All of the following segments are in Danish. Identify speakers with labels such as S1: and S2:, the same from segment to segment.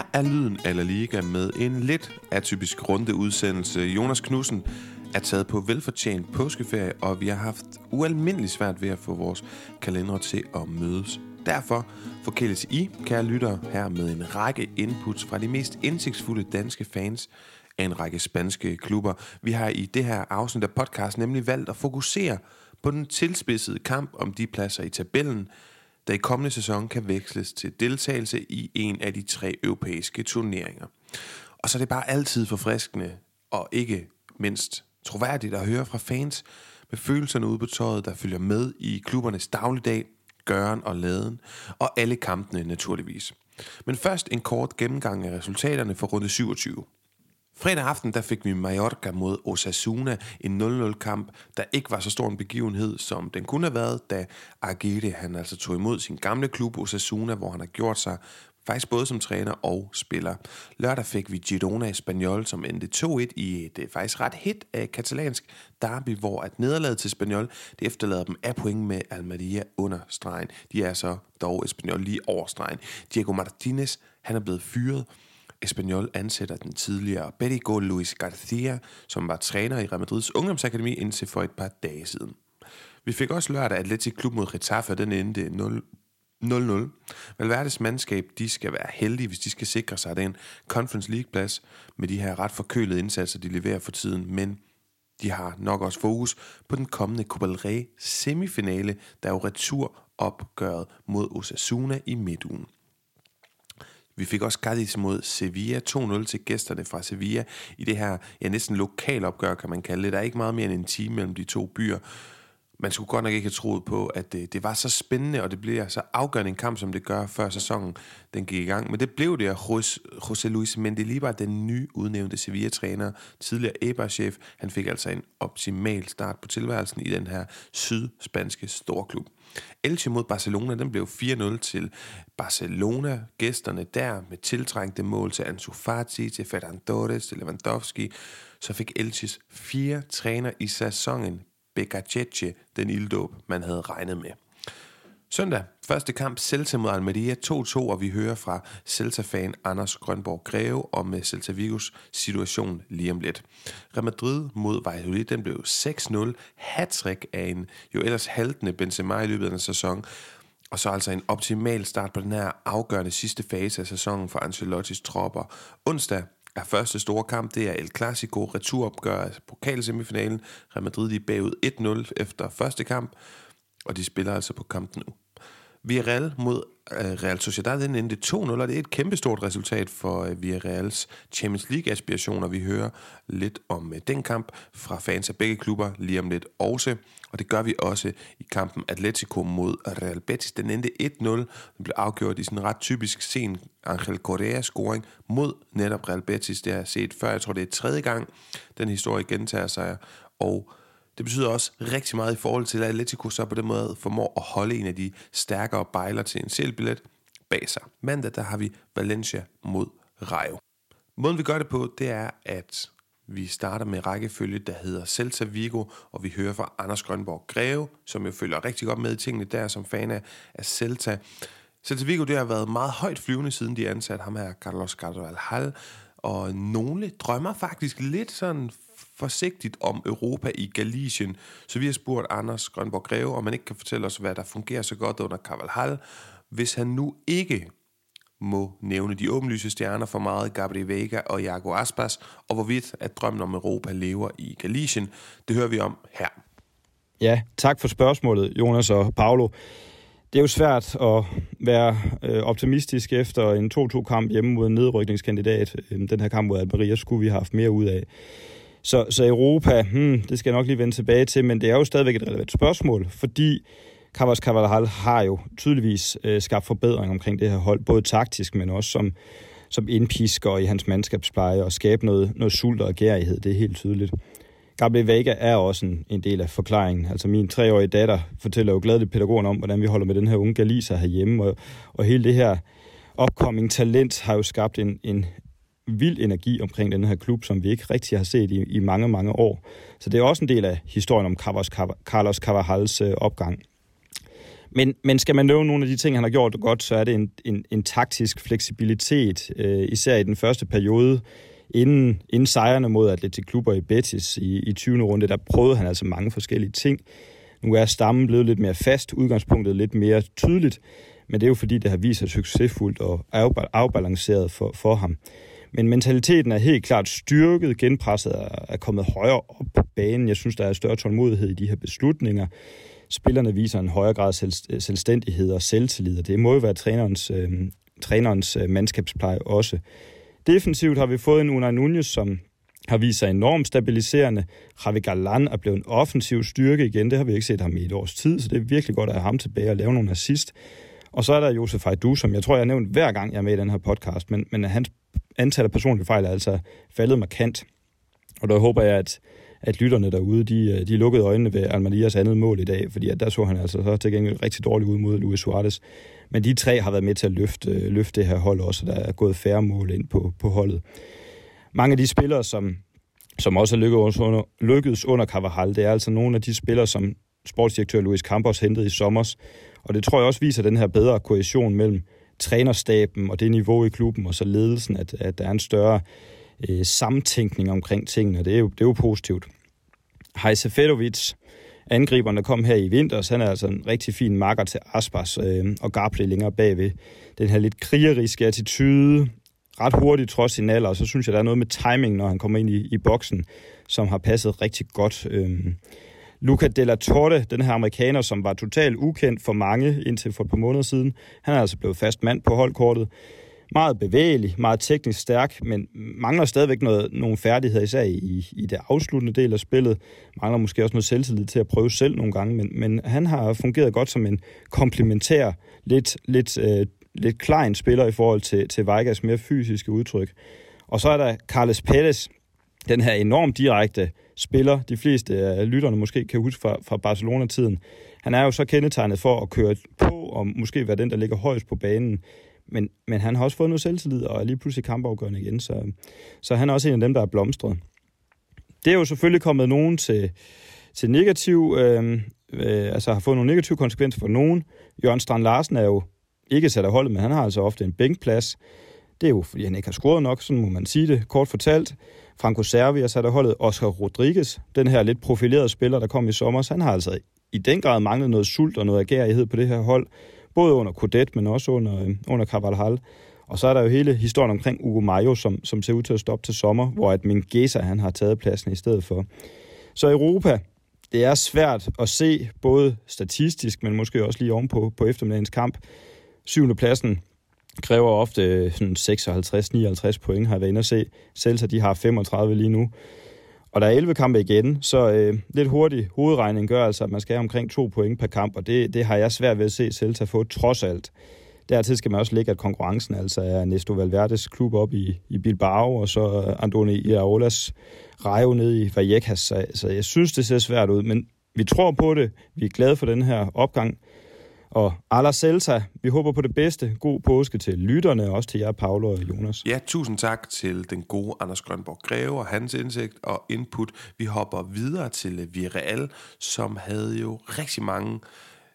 S1: Her er lyden af La Liga med en lidt atypisk runde udsendelse. Jonas Knudsen er taget på velfortjent påskeferie, og vi har haft ualmindeligt svært ved at få vores kalendere til at mødes. Derfor forkæles I, kære lyttere, her med en række inputs fra de mest indsigtsfulde danske fans af en række spanske klubber. Vi har i det her afsnit af podcast nemlig valgt at fokusere på den tilspidsede kamp om de pladser i tabellen, der i kommende sæson kan veksles til deltagelse i en af de tre europæiske turneringer. Og så er det bare altid forfriskende, og ikke mindst troværdigt at høre fra fans med følelserne ude på tøjet, der følger med i klubbernes dagligdag, gøren og laden, og alle kampene naturligvis. Men først en kort gennemgang af resultaterne for runde 27. Fredag aften der fik vi Mallorca mod Osasuna, en 0-0-kamp, der ikke var så stor en begivenhed, som den kunne have været, da Aguirre han altså tog imod sin gamle klub Osasuna, hvor han har gjort sig faktisk både som træner og spiller. Lørdag fik vi Girona Espanyol, som endte 2-1 i et øh, faktisk ret hit af katalansk derby, hvor at nederlaget til Espanyol, det efterlader dem af point med Almeria under stregen. De er så dog Espanyol lige over stregen. Diego Martinez, han er blevet fyret, Espanyol ansætter den tidligere Bedigo Luis Garcia, som var træner i Real Madrids ungdomsakademi indtil for et par dage siden. Vi fik også lørdag Atletic Klub mod Getafe, og den endte 0-0. Valverdes mandskab, de skal være heldige, hvis de skal sikre sig den Conference League-plads med de her ret forkølede indsatser, de leverer for tiden, men de har nok også fokus på den kommende Copa del Rey semifinale, der er jo retur opgøret mod Osasuna i midtugen. Vi fik også Cadiz mod Sevilla, 2-0 til gæsterne fra Sevilla i det her ja, næsten lokalopgør, kan man kalde det. Der er ikke meget mere end en time mellem de to byer. Man skulle godt nok ikke have troet på, at det, det var så spændende, og det bliver så afgørende en kamp, som det gør, før sæsonen den gik i gang. Men det blev det, og José Luis Mendelibar, den nye udnævnte Sevilla-træner, tidligere Eibar-chef, han fik altså en optimal start på tilværelsen i den her sydspanske storklub. Elche mod Barcelona, den blev 4-0 til Barcelona. Gæsterne der med tiltrængte mål til Ansu Fati, til Ferran Torres, til Lewandowski. Så fik Elches fire træner i sæsonen Becacece, den ilddåb, man havde regnet med. Søndag, første kamp, Celta mod Almeria 2-2, og vi hører fra Celta-fan Anders Grønborg Greve om øh, Celta Vigos situation lige om lidt. Real Madrid mod Valladolid, den blev 6-0, hattrick af en jo ellers haltende Benzema i løbet af den sæson, og så altså en optimal start på den her afgørende sidste fase af sæsonen for Ancelottis tropper. Onsdag er første store kamp, det er El Clasico, returopgør af pokalsemifinalen. Real Madrid er bagud 1-0 efter første kamp, og de spiller altså på kampen nu. Villarreal mod øh, Real Sociedad, den endte 2-0, og det er et kæmpestort resultat for øh, Villarreals Champions League-aspirationer. Vi hører lidt om øh, den kamp fra fans af begge klubber lige om lidt også. Og det gør vi også i kampen Atletico mod Real Betis. Den endte 1-0. Den blev afgjort i sådan en ret typisk sen Angel Correa-scoring mod netop Real Betis. Det har jeg set før. Jeg tror, det er tredje gang, den historie gentager sig. Og det betyder også rigtig meget i forhold til, at Atletico så på den måde formår at holde en af de stærkere bejler til en selvbillet bag sig. Mandag, der har vi Valencia mod Rayo. Måden vi gør det på, det er, at vi starter med rækkefølge, der hedder Celta Vigo, og vi hører fra Anders Grønborg Greve, som jo følger rigtig godt med i tingene der som fan af, af Celta. Celta Vigo, det har været meget højt flyvende, siden de ansatte ham her, Carlos Carvalhal, og nogle drømmer faktisk lidt sådan forsigtigt om Europa i Galicien. Så vi har spurgt Anders Grønborg Greve, om man ikke kan fortælle os, hvad der fungerer så godt under Carvalhal, hvis han nu ikke må nævne de åbenlyse stjerner for meget, Gabriel Vega og Jago Aspas, og hvorvidt at drømmen om Europa lever i Galicien. Det hører vi om her.
S2: Ja, tak for spørgsmålet, Jonas og Paolo. Det er jo svært at være øh, optimistisk efter en 2-2-kamp hjemme mod en nedrykningskandidat. Øhm, den her kamp mod Almeria skulle vi have haft mere ud af. Så, så Europa, hmm, det skal jeg nok lige vende tilbage til, men det er jo stadigvæk et relevant spørgsmål, fordi Carlos Cavalhal har jo tydeligvis øh, skabt forbedring omkring det her hold, både taktisk, men også som, som indpisker i hans mandskabspleje og skabe noget, noget sult og gærighed, det er helt tydeligt. Gabriel Vega er også en, en del af forklaringen. Altså min treårige datter fortæller jo gladeligt pædagogen om, hvordan vi holder med den her unge galiser herhjemme, og, og hele det her opkomming talent har jo skabt en, en vild energi omkring den her klub, som vi ikke rigtig har set i, i mange, mange år. Så det er også en del af historien om Carlos, Carlos Carvajals øh, opgang. Men, men skal man nævne nogle af de ting, han har gjort godt, så er det en, en, en taktisk fleksibilitet, øh, især i den første periode, inden, inden sejrene mod Atletic Klubber i Betis i, i 20. runde, der prøvede han altså mange forskellige ting. Nu er stammen blevet lidt mere fast, udgangspunktet lidt mere tydeligt, men det er jo fordi, det har vist sig succesfuldt og afbalanceret for, for ham. Men mentaliteten er helt klart styrket, genpresset er kommet højere op på banen. Jeg synes, der er større tålmodighed i de her beslutninger. Spillerne viser en højere grad selv, selvstændighed og selvtillid, og det må jo være trænerens, øh, trænerens øh, mandskabspleje også. Defensivt har vi fået en Unai Nunez, som har vist sig enormt stabiliserende. Javi Galan er blevet en offensiv styrke igen. Det har vi ikke set ham i et års tid, så det er virkelig godt at have ham tilbage og lave nogle assist. Og så er der Josef Ejdu, som jeg tror, jeg har nævnt hver gang, jeg er med i den her podcast, men, men hans antallet af personlige fejl er altså faldet markant. Og der håber jeg, at, at lytterne derude, de, øh, de lukkede øjnene ved Almadias andet mål i dag, fordi at der så han altså så til gengæld rigtig dårligt ud mod Luis Suarez. Men de tre har været med til at løfte, øh, løfte det her hold også, der er gået færre mål ind på, på holdet. Mange af de spillere, som, som også er lykkedes under, lykkedes under Carvajal, det er altså nogle af de spillere, som sportsdirektør Luis Campos hentede i sommer, og det tror jeg også viser den her bedre kohesion mellem trænerstaben og det niveau i klubben, og så ledelsen, at, at der er en større øh, samtænkning omkring tingene, og det er jo, det er jo positivt. Heise Fedovic, angriberen, der kom her i vinter, så han er altså en rigtig fin marker til Aspas øh, og Gabri længere bagved. Den her lidt krigeriske attitude, ret hurtigt trods sin alder, og så synes jeg, der er noget med timing, når han kommer ind i, i boksen, som har passet rigtig godt. Øh, Luca Della Torre, den her amerikaner, som var totalt ukendt for mange indtil for et par måneder siden, han er altså blevet fast mand på holdkortet. Meget bevægelig, meget teknisk stærk, men mangler stadigvæk noget, nogle færdigheder, især i, i det afsluttende del af spillet. Mangler måske også noget selvtillid til at prøve selv nogle gange, men, men han har fungeret godt som en komplementær, lidt, lidt, øh, lidt klein spiller i forhold til, til Vegas mere fysiske udtryk. Og så er der Carles Pérez, den her enormt direkte spiller, de fleste af lytterne måske kan huske fra, fra Barcelona-tiden. Han er jo så kendetegnet for at køre på og måske være den, der ligger højst på banen. Men, men han har også fået noget selvtillid og er lige pludselig kampafgørende igen, så, så han er også en af dem, der er blomstret. Det er jo selvfølgelig kommet nogen til, til negativ, øh, øh, altså har fået nogle negative konsekvenser for nogen. Jørgen Strand Larsen er jo ikke sat af holdet, men han har altså ofte en bænkplads. Det er jo, fordi han ikke har scoret nok, sådan må man sige det, kort fortalt. Franco Servi og så er der holdet. Oscar Rodriguez, den her lidt profilerede spiller, der kom i sommer, han har altså i den grad manglet noget sult og noget agerighed på det her hold. Både under Kodet, men også under, øh, under Carvalhal. Og så er der jo hele historien omkring Ugo Mayo, som, som ser ud til at stoppe til sommer, hvor at Mingesa, han har taget pladsen i stedet for. Så Europa, det er svært at se, både statistisk, men måske også lige ovenpå på eftermiddagens kamp. Syvende pladsen kræver ofte øh, sådan 56-59 point, har jeg været inde at se. Celta, de har 35 lige nu. Og der er 11 kampe igen, så øh, lidt hurtig hovedregning gør altså, at man skal have omkring to point per kamp, og det, det har jeg svært ved at se Celta få, trods alt. Dertil skal man også lægge, at konkurrencen altså er Nesto Valverdes klub op i, i Bilbao, og så øh, Andoni Iraolas Rayo ned i Vallecas. Så, så jeg synes, det ser svært ud, men vi tror på det. Vi er glade for den her opgang. Og Alla Celta, vi håber på det bedste. God påske til lytterne, og også til jer, Paolo og Jonas.
S1: Ja, tusind tak til den gode Anders Grønborg Greve og hans indsigt og input. Vi hopper videre til Viral, som havde jo rigtig mange øh,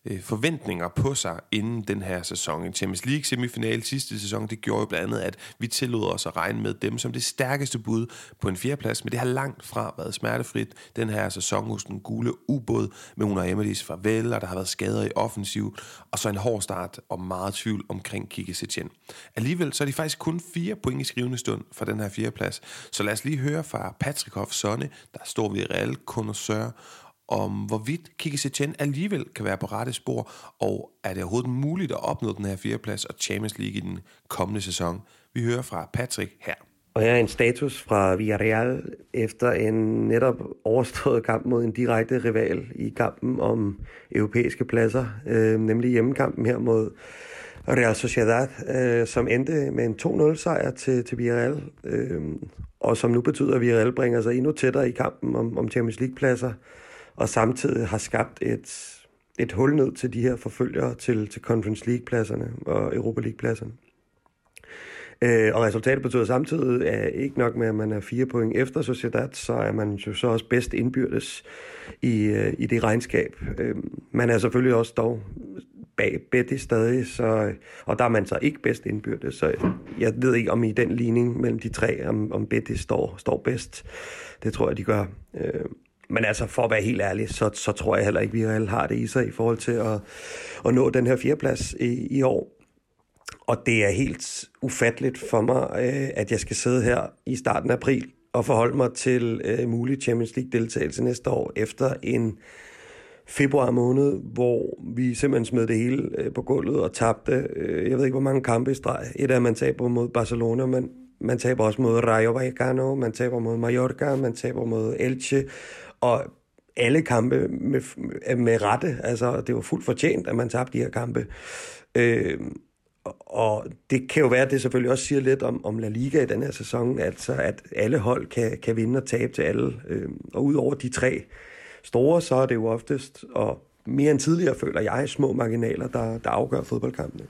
S1: Øh, forventninger på sig inden den her sæson. En Champions League semifinal sidste sæson, det gjorde jo blandt andet, at vi tillod os at regne med dem som det stærkeste bud på en fjerdeplads, men det har langt fra været smertefrit den her sæson hos den gule ubåd med Una Emelis farvel, og der har været skader i offensiv, og så en hård start og meget tvivl omkring Kike Setien. Alligevel så er de faktisk kun fire point i skrivende stund for den her fjerdeplads, så lad os lige høre fra Patrick Hoff Sonne, der står ved Real Connoisseur, om hvorvidt Kiki Setien alligevel kan være på rette spor, og er det overhovedet muligt at opnå den her fjerdeplads og Champions League i den kommende sæson. Vi hører fra Patrick her.
S3: Og her er en status fra Villarreal efter en netop overstået kamp mod en direkte rival i kampen om europæiske pladser, øh, nemlig hjemmekampen her mod Real Sociedad, øh, som endte med en 2-0 sejr til, til Villarreal, øh, og som nu betyder, at Villarreal bringer sig endnu tættere i kampen om, om Champions League pladser og samtidig har skabt et, et hul ned til de her forfølgere til, til Conference League-pladserne og Europa League-pladserne. Øh, og resultatet betyder samtidig, at ikke nok med, at man er fire point efter Sociedad, så er man jo så også bedst indbyrdes i, øh, i det regnskab. Øh, man er selvfølgelig også dog bag Betty stadig, så, og der er man så ikke bedst indbyrdes, så jeg ved ikke, om i den ligning mellem de tre, om, om Betty står, står bedst. Det tror jeg, de gør. Øh, men altså, for at være helt ærlig, så, så tror jeg heller ikke, at vi har det i sig i forhold til at, at nå den her fjerdeplads i, i år. Og det er helt ufatteligt for mig, øh, at jeg skal sidde her i starten af april og forholde mig til øh, mulig Champions League-deltagelse næste år efter en februar måned, hvor vi simpelthen smed det hele øh, på gulvet og tabte, øh, jeg ved ikke hvor mange kampe i streg. Et af man taber mod Barcelona, men man taber også mod Rayo Vallecano, man taber mod Mallorca, man taber mod Elche, og alle kampe med, med rette, altså det var fuldt fortjent, at man tabte de her kampe. Øh, og det kan jo være, at det selvfølgelig også siger lidt om, om La Liga i den her sæson, altså at alle hold kan, kan vinde og tabe til alle. Øh, og udover de tre store, så er det jo oftest, og mere end tidligere føler jeg, små marginaler, der, der afgør fodboldkampene.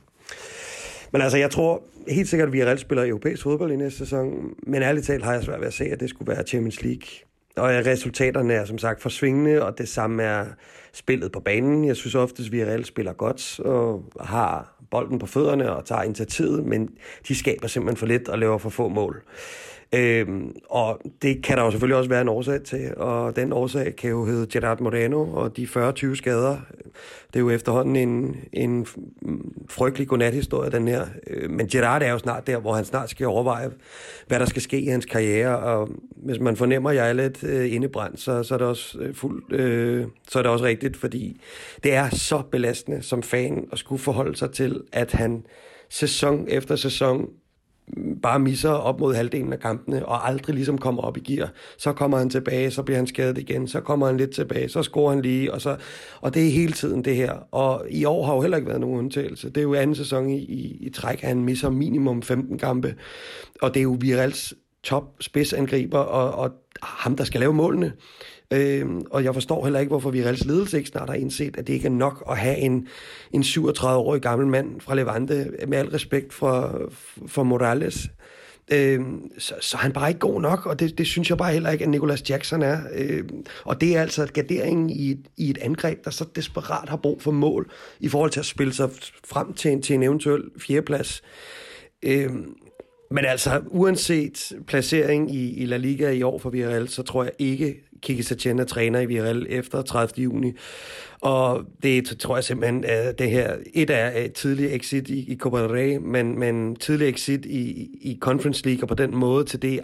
S3: Men altså, jeg tror helt sikkert, at vi reelt spiller europæisk fodbold i næste sæson, men ærligt talt har jeg svært ved at se, at det skulle være Champions League. Og resultaterne er som sagt forsvingende, og det samme er spillet på banen. Jeg synes ofte, at vi reelt spiller godt og har bolden på fødderne og tager initiativet, men de skaber simpelthen for lidt og laver for få mål. Øhm, og det kan der jo selvfølgelig også være en årsag til, og den årsag kan jo hedde Gerard Moreno og de 40-20 skader. Det er jo efterhånden en, en frygtelig godnathistorie, den her. Øh, men Gerard er jo snart der, hvor han snart skal overveje, hvad der skal ske i hans karriere, og hvis man fornemmer, at jeg er lidt øh, indebrændt, så, så, er det også øh, fuld, fuldt, øh, så er det også rigtigt, fordi det er så belastende som fan at skulle forholde sig til, at han sæson efter sæson bare misser op mod halvdelen af kampene, og aldrig ligesom kommer op i gear. Så kommer han tilbage, så bliver han skadet igen, så kommer han lidt tilbage, så scorer han lige, og, så, og det er hele tiden det her. Og i år har jo heller ikke været nogen undtagelse. Det er jo anden sæson i, i, i træk, han misser minimum 15 kampe, og det er jo Virals top spidsangriber, og, og ham, der skal lave målene. Øh, og jeg forstår heller ikke, hvorfor Virels ledelse ikke snart har indset, at det ikke er nok at have en, en 37-årig gammel mand fra Levante, med al respekt for, for Morales. Øh, så, så han bare ikke god nok, og det, det synes jeg bare heller ikke, at Nicolas Jackson er. Øh, og det er altså garderingen i et, i et angreb, der så desperat har brug for mål, i forhold til at spille sig frem til en, til en eventuel fjerdeplads. Øh, men altså, uanset placering i, i La Liga i år for Villarreal, så tror jeg ikke, Kiki Setien er træner i Villarreal efter 30. juni. Og det tror jeg simpelthen, at det her, et er et tidligt exit i, i Copa del Rey, men, men tidlig exit i, i Conference League, og på den måde til det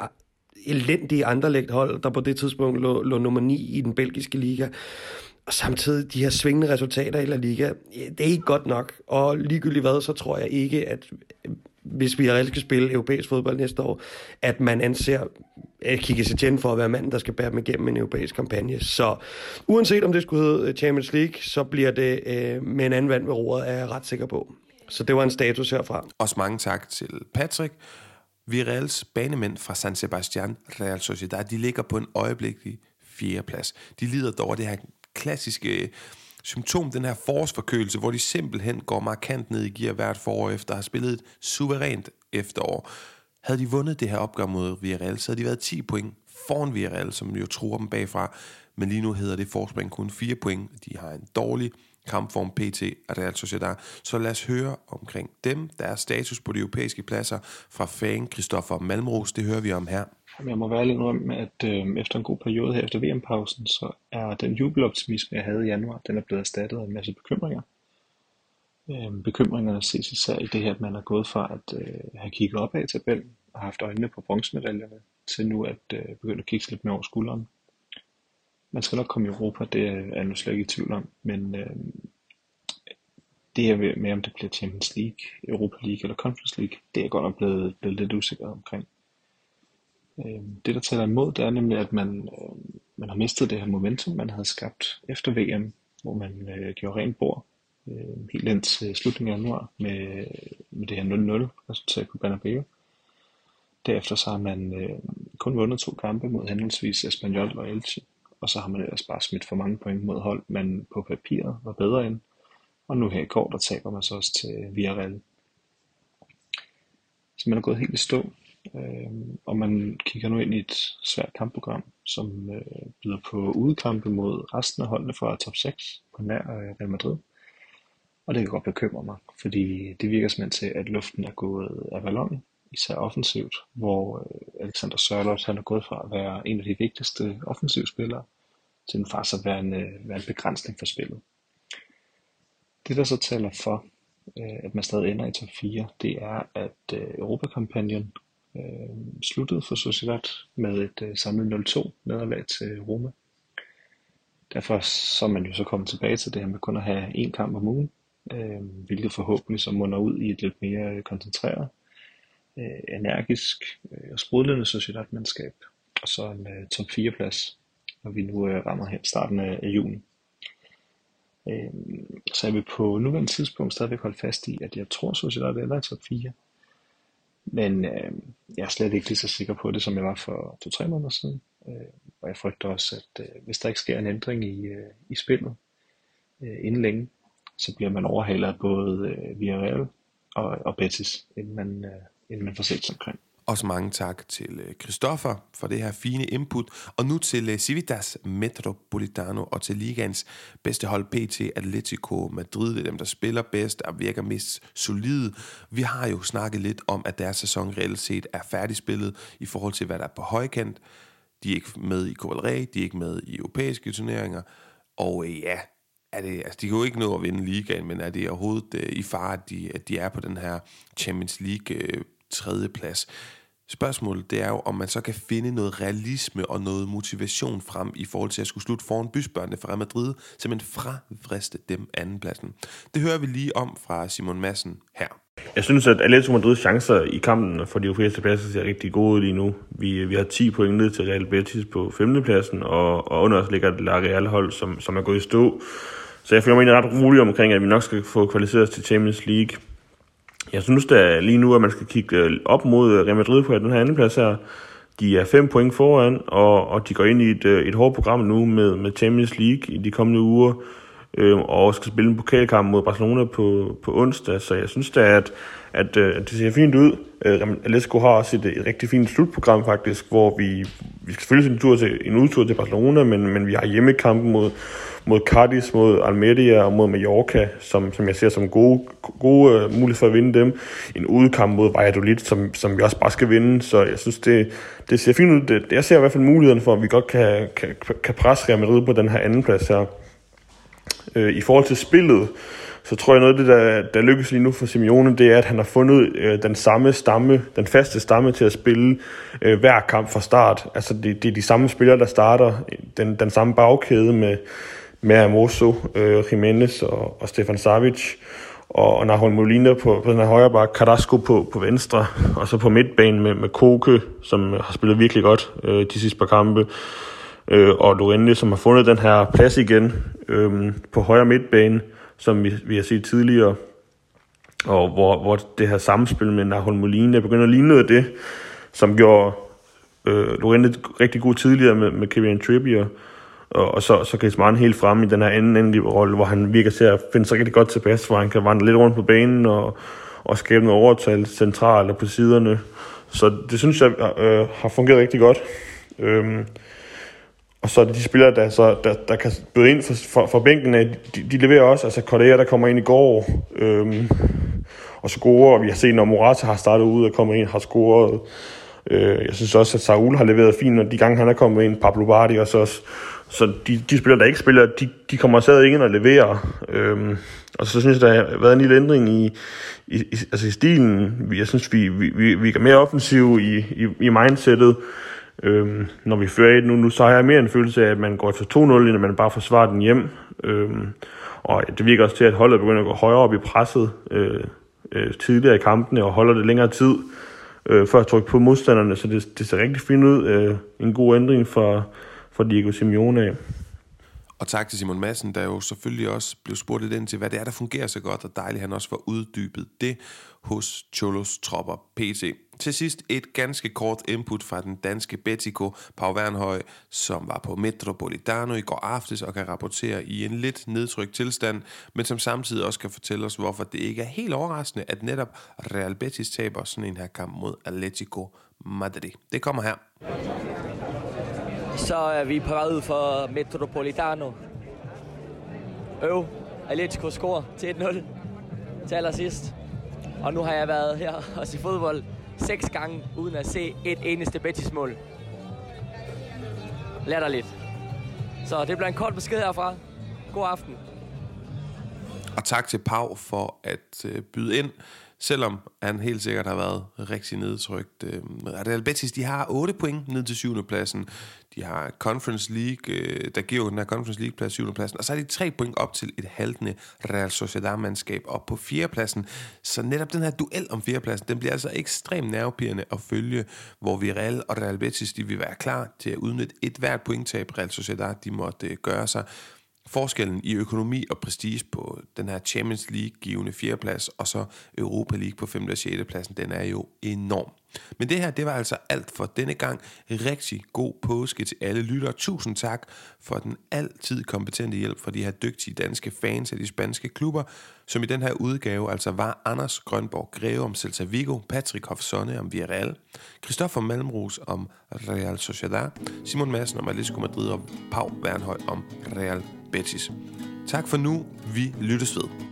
S3: elendige anderlægt hold, der på det tidspunkt lå, lå nummer 9 i den belgiske liga. Og samtidig de her svingende resultater i La Liga, det er ikke godt nok. Og ligegyldigt hvad, så tror jeg ikke, at hvis vi reelt skal spille europæisk fodbold næste år, at man anser Kike Setien for at være manden, der skal bære dem igennem en europæisk kampagne. Så uanset om det skulle hedde øh, Champions League, så bliver det øh, med en anden vand ved roret, er jeg ret sikker på. Så det var en status herfra.
S1: Også mange tak til Patrick. Virels banemænd fra San Sebastian Real Sociedad, de ligger på en øjeblikkelig fjerdeplads. De lider dog det her klassiske symptom, den her forårsforkølelse, hvor de simpelthen går markant ned i gear hvert forår efter at have spillet et suverænt efterår. Havde de vundet det her opgør mod Villarreal, så havde de været 10 point foran Villarreal, som jo tror dem bagfra. Men lige nu hedder det forspring kun 4 point. De har en dårlig kampform PT af Real Sociedad. Så lad os høre omkring dem, der er status på de europæiske pladser fra fan Christoffer Malmros. Det hører vi om her.
S4: Jeg må være lidt med, at øh, efter en god periode her efter VM-pausen, så er den jubeloptimisme, jeg havde i januar, den er blevet erstattet af en masse bekymringer. Øh, bekymringerne ses især i det her, at man er gået fra at øh, have kigget op ad tabellen og haft øjnene på bronzemedaljerne, til nu at øh, begynde at kigge lidt mere over skulderen. Man skal nok komme i Europa, det er jeg nu slet ikke i tvivl om, men øh, det her med, om det bliver Champions League, Europa League eller Conference League, det er godt nok blevet, blevet lidt usikker omkring. Øh, det, der taler imod, det er nemlig, at man, øh, man har mistet det her momentum, man havde skabt efter VM, hvor man øh, gjorde rent bord øh, helt indtil øh, slutningen af januar med, med det her 0-0 resultat på Banabeo. Derefter så har man øh, kun vundet to kampe mod henholdsvis Espanyol og Elche, og så har man ellers bare smidt for mange point mod hold, man på papiret var bedre end. Og nu her i går, der taber man så også til Villarreal. Så man er gået helt i stå. Øh, og man kigger nu ind i et svært kampprogram, som øh, byder på udekampe mod resten af holdene fra top 6 på nær øh, Real Madrid. Og det kan godt bekymre mig, fordi det virker simpelthen til, at luften er gået af ballonen, især offensivt, hvor øh, Alexander Sørloth han er gået fra at være en af de vigtigste offensivspillere, til en faktisk at være en, øh, være en begrænsning for spillet. Det der så taler for, øh, at man stadig ender i top 4, det er, at øh, Europakampagnen Øh, sluttede for Sociedad med et øh, samlet 0-2 nederlag til Roma. Derfor så er man jo så kommet tilbage til det her med kun at have én kamp om ugen, øh, hvilket forhåbentlig så munder ud i et lidt mere øh, koncentreret, øh, energisk øh, og sprudlende Sociedad-mandskab, og så en øh, top 4 plads, når vi nu øh, rammer hen starten af, af juni. Øh, så er vi på nuværende tidspunkt stadigvæk holde fast i, at jeg tror, Sociedad ender i top 4. Men øh, jeg er slet ikke lige så sikker på det, som jeg var for to-tre måneder siden. Øh, og jeg frygter også, at øh, hvis der ikke sker en ændring i, øh, i spillet øh, inden længe, så bliver man overhalet både øh, Villarreal og, og Betis, inden man, øh, inden man får set sig omkring.
S1: Også mange tak til øh, Christoffer for det her fine input. Og nu til øh, Civitas Metropolitano og til ligaens bedste hold PT Atletico Madrid. Det er dem, der spiller bedst og virker mest solide. Vi har jo snakket lidt om, at deres sæson reelt set er færdigspillet i forhold til, hvad der er på højkant. De er ikke med i Copa de er ikke med i europæiske turneringer. Og øh, ja, er det, altså, de kan jo ikke nå at vinde ligaen, men er det overhovedet øh, i fare, at de, at de er på den her Champions League øh, tredje plads? Spørgsmålet det er jo, om man så kan finde noget realisme og noget motivation frem i forhold til at skulle slutte foran bysbørnene fra Madrid, simpelthen fravriste dem andenpladsen. Det hører vi lige om fra Simon Madsen her.
S5: Jeg synes, at Atletico Madrids chancer i kampen for de europæiske pladser ser rigtig gode lige nu. Vi, vi har 10 point ned til Real Betis på 5. pladsen, og, og under os ligger et La Real hold, som, som er gået i stå. Så jeg føler mig egentlig ret rolig omkring, at vi nok skal få kvalificeret os til Champions League. Jeg synes da lige nu, at man skal kigge øh, op mod øh, Real Madrid på den her anden plads her. De er fem point foran, og, og de går ind i et, øh, et hårdt program nu med, med Champions League i de kommende uger, øh, og skal spille en pokalkamp mod Barcelona på, på onsdag. Så jeg synes da, at, at, øh, at det ser fint ud. Øh, Atletico har også et, et rigtig fint slutprogram faktisk, hvor vi, vi skal selvfølgelig en, tur til, en udtur til Barcelona, men, men vi har hjemmekampen mod, mod Cardis, mod Almeria og mod Mallorca, som, som jeg ser som gode, gode øh, uh, muligheder for at vinde dem. En udkamp mod Valladolid, som, som vi også bare skal vinde, så jeg synes, det, det ser fint ud. Det, jeg ser i hvert fald muligheden for, at vi godt kan, kan, kan presse Real Madrid på den her anden plads her. Øh, I forhold til spillet, så tror jeg noget af det, der, der lykkes lige nu for Simeone, det er, at han har fundet øh, den samme stamme, den faste stamme til at spille øh, hver kamp fra start. Altså det, det er de samme spillere, der starter den, den samme bagkæde med, med Amoso, øh, Jimenez og, og Stefan Savic, og, og Nahon Molina på, på den her højre bak, Carrasco på, på venstre, og så på midtbanen med, med Koke, som har spillet virkelig godt øh, de sidste par kampe, øh, og Lorente, som ligesom har fundet den her plads igen øh, på højre midtbane, som vi, vi har set tidligere, og hvor, hvor det her samspil med Nahon Molina begynder at ligne noget af det, som gjorde øh, Lorente rigtig god tidligere med, med Kevin Trippier, og, og så, så Griezmann helt frem i den her anden endelige rolle, hvor han virker til at finde sig rigtig godt tilbage, hvor han kan vandre lidt rundt på banen og, og skabe noget overtal centralt og på siderne. Så det synes jeg øh, har fungeret rigtig godt. Øhm, og så er det de spillere, der, så, der, der kan byde ind for, for, for bænken, de, de leverer også. Altså Correa, der kommer ind i går, øhm, og scorer. Og vi har set, når Morata har startet ud og kommer ind, har scoret. Øh, jeg synes også, at Saul har leveret fint, og de gange han er kommet ind, Pablo Bardi også. også så de, de spillere, der ikke spiller, de, de kommer stadig ind og leverer. Øhm, og så synes jeg, der har været en lille ændring i, i, i, altså i stilen. Jeg synes, vi, vi, vi, vi er mere offensive i, i, i mindsetet. Øhm, når vi fører et nu, nu, så har jeg mere en følelse af, at man går til 2-0, end at man bare forsvarer den hjem. Øhm, og det virker også til, at holdet begynder at gå højere op i presset øh, øh, tidligere i kampene, og holder det længere tid øh, før at trykke på modstanderne. Så det, det ser rigtig fint ud. Øh, en god ændring for for Diego Simeone af.
S1: Og tak til Simon Madsen, der jo selvfølgelig også blev spurgt lidt ind til, hvad det er, der fungerer så godt, og dejligt, han også får uddybet det hos Cholos tropper PT. Til sidst et ganske kort input fra den danske Betico, Pau Wernhøj, som var på Metropolitano i går aftes og kan rapportere i en lidt nedtrykt tilstand, men som samtidig også kan fortælle os, hvorfor det ikke er helt overraskende, at netop Real Betis taber sådan en her kamp mod Atletico Madrid. Det kommer her
S6: så er vi på vej ud for Metropolitano. Øv, Atletico score til 1-0. til allersidst. Og nu har jeg været her og se fodbold seks gange, uden at se et eneste Betis-mål. Latterligt. Så det bliver en kort besked herfra. God aften.
S1: Og tak til Pau for at øh, byde ind, selvom han helt sikkert har været rigtig nedtrykt. Øh, Real Betis, de har 8 point ned til 7. pladsen. De har Conference League, øh, der giver den her Conference League plads 7. pladsen, og så er de 3 point op til et haltende Real Sociedad-mandskab op på 4. pladsen. Så netop den her duel om 4. pladsen, den bliver altså ekstremt nervepirrende at følge, hvor vi Real og Real Betis, de vil være klar til at udnytte et hvert pointtab, Real Sociedad, de måtte øh, gøre sig. Forskellen i økonomi og prestige på den her Champions League-givende fjerdeplads, og så Europa League på 5. og 6. pladsen, den er jo enorm. Men det her, det var altså alt for denne gang. Rigtig god påske til alle lyttere. Tusind tak for den altid kompetente hjælp fra de her dygtige danske fans af de spanske klubber, som i den her udgave altså var Anders Grønborg Greve om Celta Vigo, Patrick Hofsonne om Villarreal, Christoffer Malmros om Real Sociedad, Simon Madsen om Atletico Madrid og Pau Wernhøj om Real Betis. Tak for nu. Vi lyttes ved.